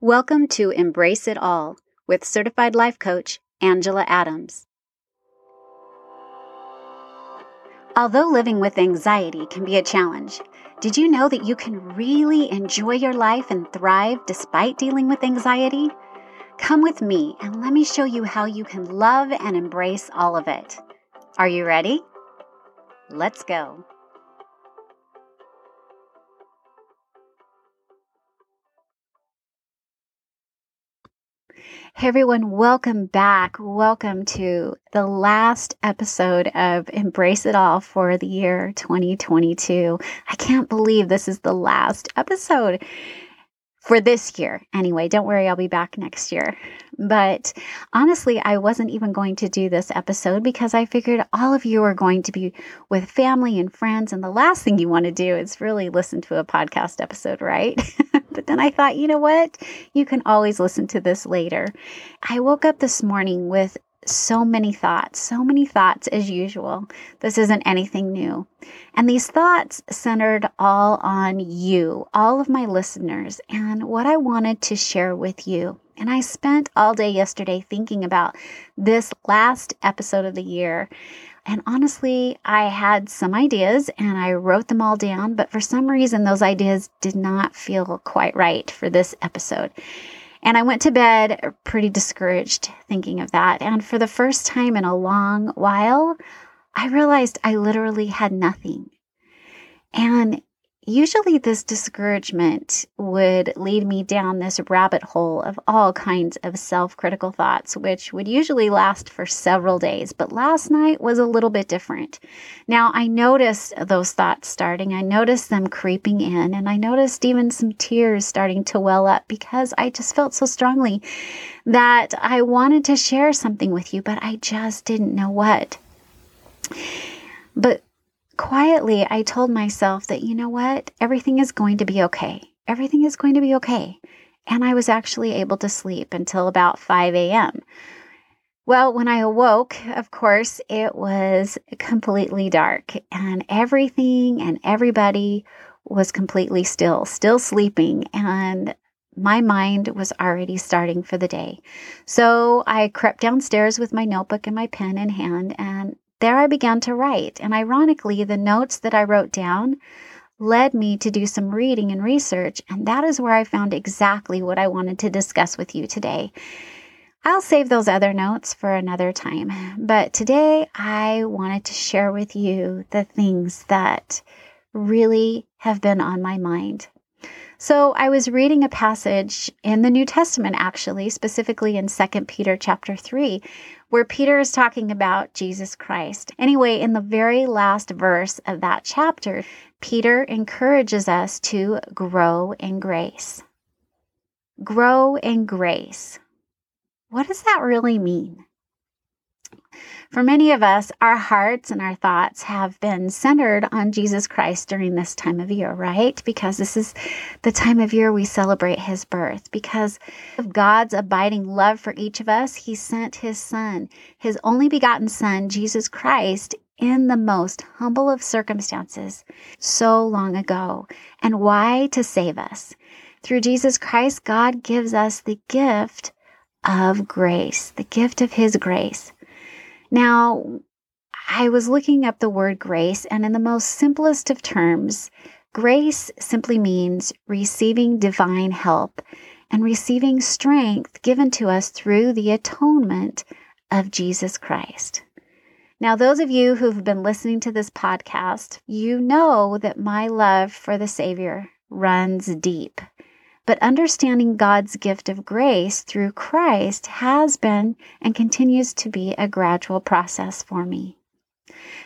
Welcome to Embrace It All with certified life coach Angela Adams. Although living with anxiety can be a challenge, did you know that you can really enjoy your life and thrive despite dealing with anxiety? Come with me and let me show you how you can love and embrace all of it. Are you ready? Let's go. Hey everyone, welcome back. Welcome to the last episode of Embrace It All for the year 2022. I can't believe this is the last episode for this year. Anyway, don't worry, I'll be back next year. But honestly, I wasn't even going to do this episode because I figured all of you are going to be with family and friends. And the last thing you want to do is really listen to a podcast episode, right? but then I thought, you know what? You can always listen to this later. I woke up this morning with so many thoughts, so many thoughts as usual. This isn't anything new. And these thoughts centered all on you, all of my listeners, and what I wanted to share with you. And I spent all day yesterday thinking about this last episode of the year. And honestly, I had some ideas and I wrote them all down, but for some reason, those ideas did not feel quite right for this episode. And I went to bed pretty discouraged thinking of that. And for the first time in a long while, I realized I literally had nothing. And usually this discouragement would lead me down this rabbit hole of all kinds of self critical thoughts, which would usually last for several days. But last night was a little bit different. Now, I noticed those thoughts starting, I noticed them creeping in, and I noticed even some tears starting to well up because I just felt so strongly that I wanted to share something with you, but I just didn't know what. But quietly, I told myself that, you know what? Everything is going to be okay. Everything is going to be okay. And I was actually able to sleep until about 5 a.m. Well, when I awoke, of course, it was completely dark and everything and everybody was completely still, still sleeping. And my mind was already starting for the day. So I crept downstairs with my notebook and my pen in hand and there I began to write, and ironically, the notes that I wrote down led me to do some reading and research, and that is where I found exactly what I wanted to discuss with you today. I'll save those other notes for another time, but today I wanted to share with you the things that really have been on my mind. So I was reading a passage in the New Testament actually, specifically in 2 Peter chapter 3, where Peter is talking about Jesus Christ. Anyway, in the very last verse of that chapter, Peter encourages us to grow in grace. Grow in grace. What does that really mean? For many of us, our hearts and our thoughts have been centered on Jesus Christ during this time of year, right? Because this is the time of year we celebrate his birth. Because of God's abiding love for each of us, he sent his son, his only begotten son, Jesus Christ, in the most humble of circumstances so long ago. And why? To save us. Through Jesus Christ, God gives us the gift of grace, the gift of his grace. Now, I was looking up the word grace, and in the most simplest of terms, grace simply means receiving divine help and receiving strength given to us through the atonement of Jesus Christ. Now, those of you who've been listening to this podcast, you know that my love for the Savior runs deep. But understanding God's gift of grace through Christ has been and continues to be a gradual process for me.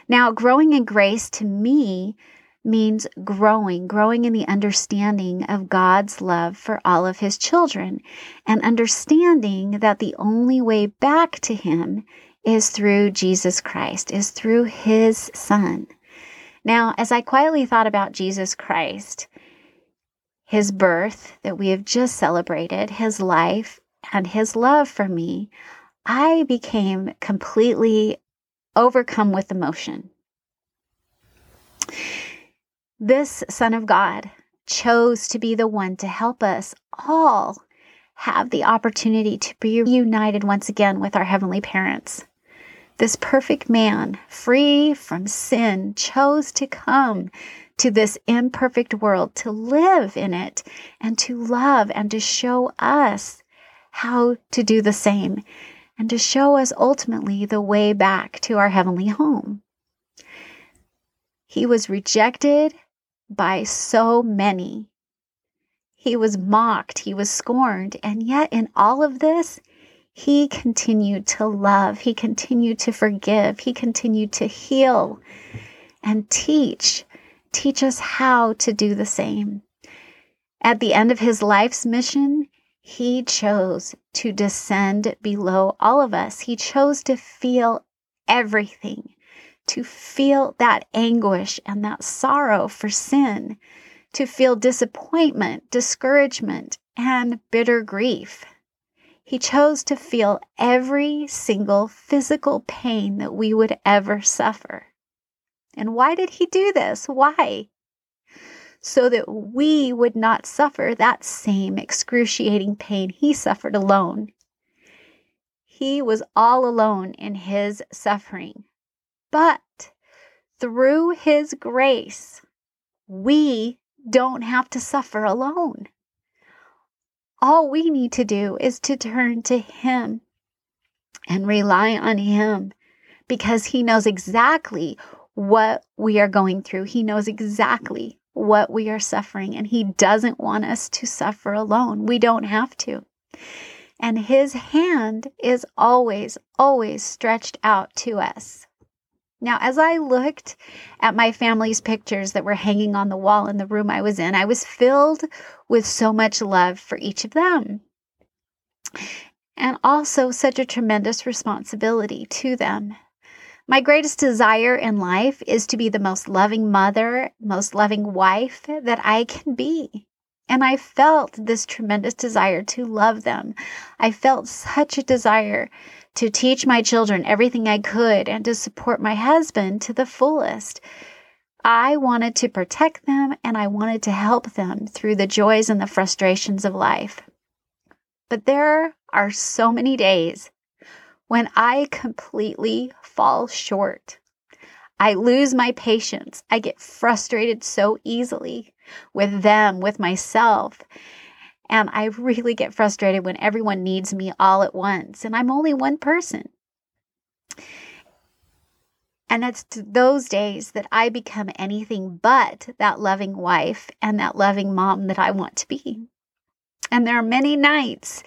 Now, growing in grace to me means growing, growing in the understanding of God's love for all of his children and understanding that the only way back to him is through Jesus Christ, is through his son. Now, as I quietly thought about Jesus Christ, his birth that we have just celebrated, his life, and his love for me, I became completely overcome with emotion. This Son of God chose to be the one to help us all have the opportunity to be united once again with our heavenly parents. This perfect man, free from sin, chose to come to this imperfect world to live in it and to love and to show us how to do the same and to show us ultimately the way back to our heavenly home. He was rejected by so many. He was mocked, he was scorned, and yet in all of this, he continued to love, he continued to forgive, he continued to heal and teach, teach us how to do the same. At the end of his life's mission, he chose to descend below all of us. He chose to feel everything, to feel that anguish and that sorrow for sin, to feel disappointment, discouragement, and bitter grief. He chose to feel every single physical pain that we would ever suffer. And why did he do this? Why? so that we would not suffer that same excruciating pain he suffered alone. He was all alone in his suffering. But through his grace, we don't have to suffer alone. All we need to do is to turn to him and rely on him because he knows exactly what we are going through. He knows exactly what we are suffering, and He doesn't want us to suffer alone. We don't have to. And His hand is always, always stretched out to us. Now, as I looked at my family's pictures that were hanging on the wall in the room I was in, I was filled with so much love for each of them. And also such a tremendous responsibility to them. My greatest desire in life is to be the most loving mother, most loving wife that I can be. And I felt this tremendous desire to love them. I felt such a desire to teach my children everything I could and to support my husband to the fullest. I wanted to protect them and I wanted to help them through the joys and the frustrations of life. But there are so many days when I completely fall short. I lose my patience. I get frustrated so easily with them, with myself. And I really get frustrated when everyone needs me all at once, and I'm only one person. And it's those days that I become anything but that loving wife and that loving mom that I want to be. And there are many nights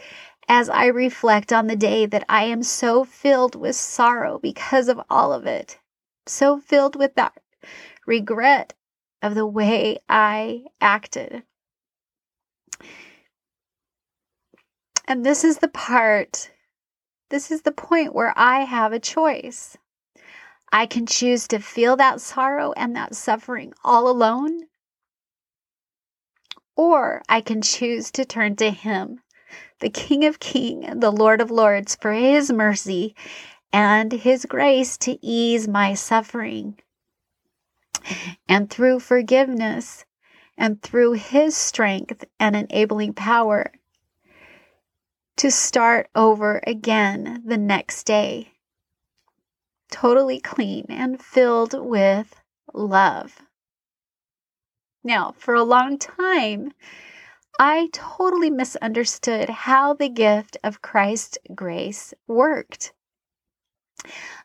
as I reflect on the day that I am so filled with sorrow because of all of it, so filled with that regret of the way I acted. And this is the part, this is the point where I have a choice. I can choose to feel that sorrow and that suffering all alone, or I can choose to turn to Him the King of Kings the Lord of Lords, for his mercy and his grace to ease my suffering. And through forgiveness and through his strength and enabling power, to start over again the next day, totally clean and filled with love. Now, for a long time, I totally misunderstood how the gift of Christ's grace worked.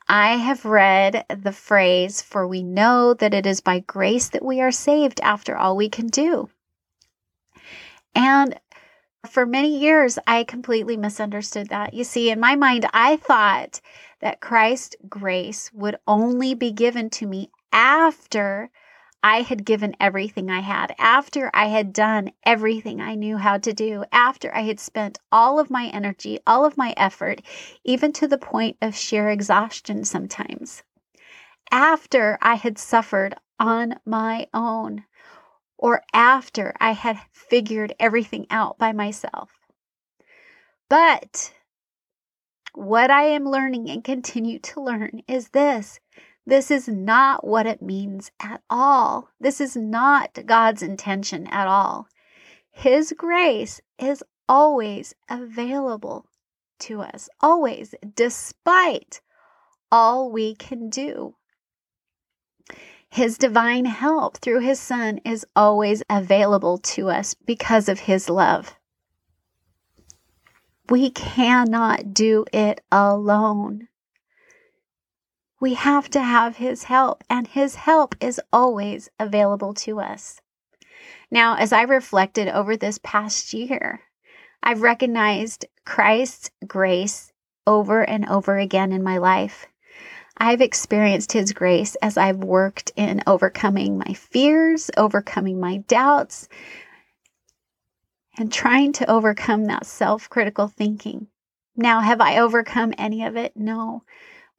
I have read the phrase, for we know that it is by grace that we are saved after all we can do. And for many years, I completely misunderstood that. You see, in my mind, I thought that Christ's grace would only be given to me after I had given everything I had, after I had done everything I knew how to do, after I had spent all of my energy, all of my effort, even to the point of sheer exhaustion sometimes, after I had suffered on my own, or after I had figured everything out by myself. But what I am learning and continue to learn is this this is not what it means at all. This is not God's intention at all. His grace is always available to us, always, despite all we can do. His divine help through His Son is always available to us because of His love. We cannot do it alone. We have to have His help, and His help is always available to us. Now, as I reflected over this past year, I've recognized Christ's grace over and over again in my life. I've experienced His grace as I've worked in overcoming my fears, overcoming my doubts, and trying to overcome that self critical thinking. Now, have I overcome any of it? No.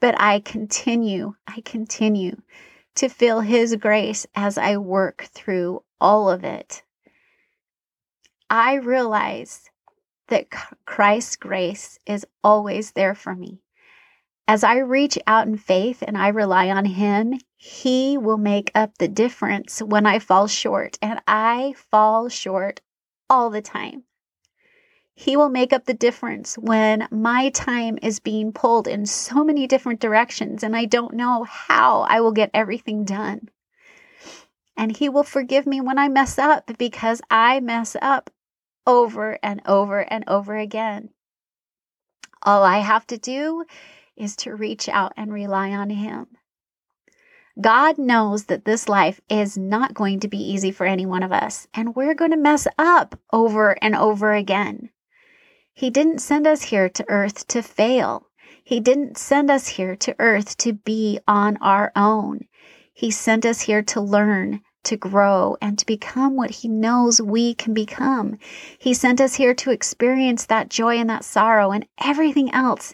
But I continue, I continue to feel His grace as I work through all of it. I realize that Christ's grace is always there for me. As I reach out in faith and I rely on Him, He will make up the difference when I fall short. And I fall short all the time. He will make up the difference when my time is being pulled in so many different directions and I don't know how I will get everything done. And He will forgive me when I mess up because I mess up over and over and over again. All I have to do is to reach out and rely on Him. God knows that this life is not going to be easy for any one of us, and we're going to mess up over and over again. He didn't send us here to earth to fail. He didn't send us here to earth to be on our own. He sent us here to learn, to grow, and to become what He knows we can become. He sent us here to experience that joy and that sorrow and everything else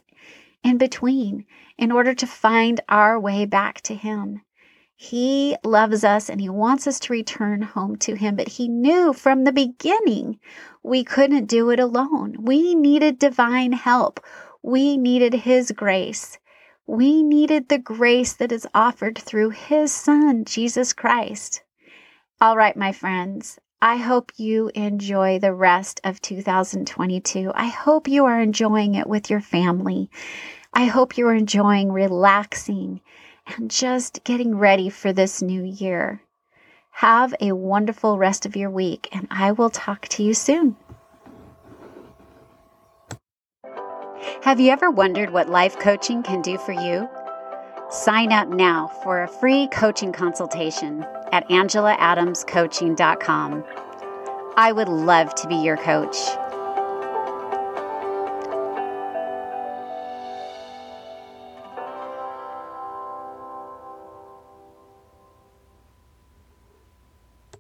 in between in order to find our way back to Him. He loves us and He wants us to return home to Him, but He knew from the beginning we couldn't do it alone. We needed divine help. We needed His grace. We needed the grace that is offered through His Son, Jesus Christ. All right, my friends, I hope you enjoy the rest of 2022. I hope you are enjoying it with your family. I hope you're enjoying relaxing and just getting ready for this new year. Have a wonderful rest of your week, and I will talk to you soon. Have you ever wondered what life coaching can do for you? Sign up now for a free coaching consultation at angelaadamscoaching.com. I would love to be your coach.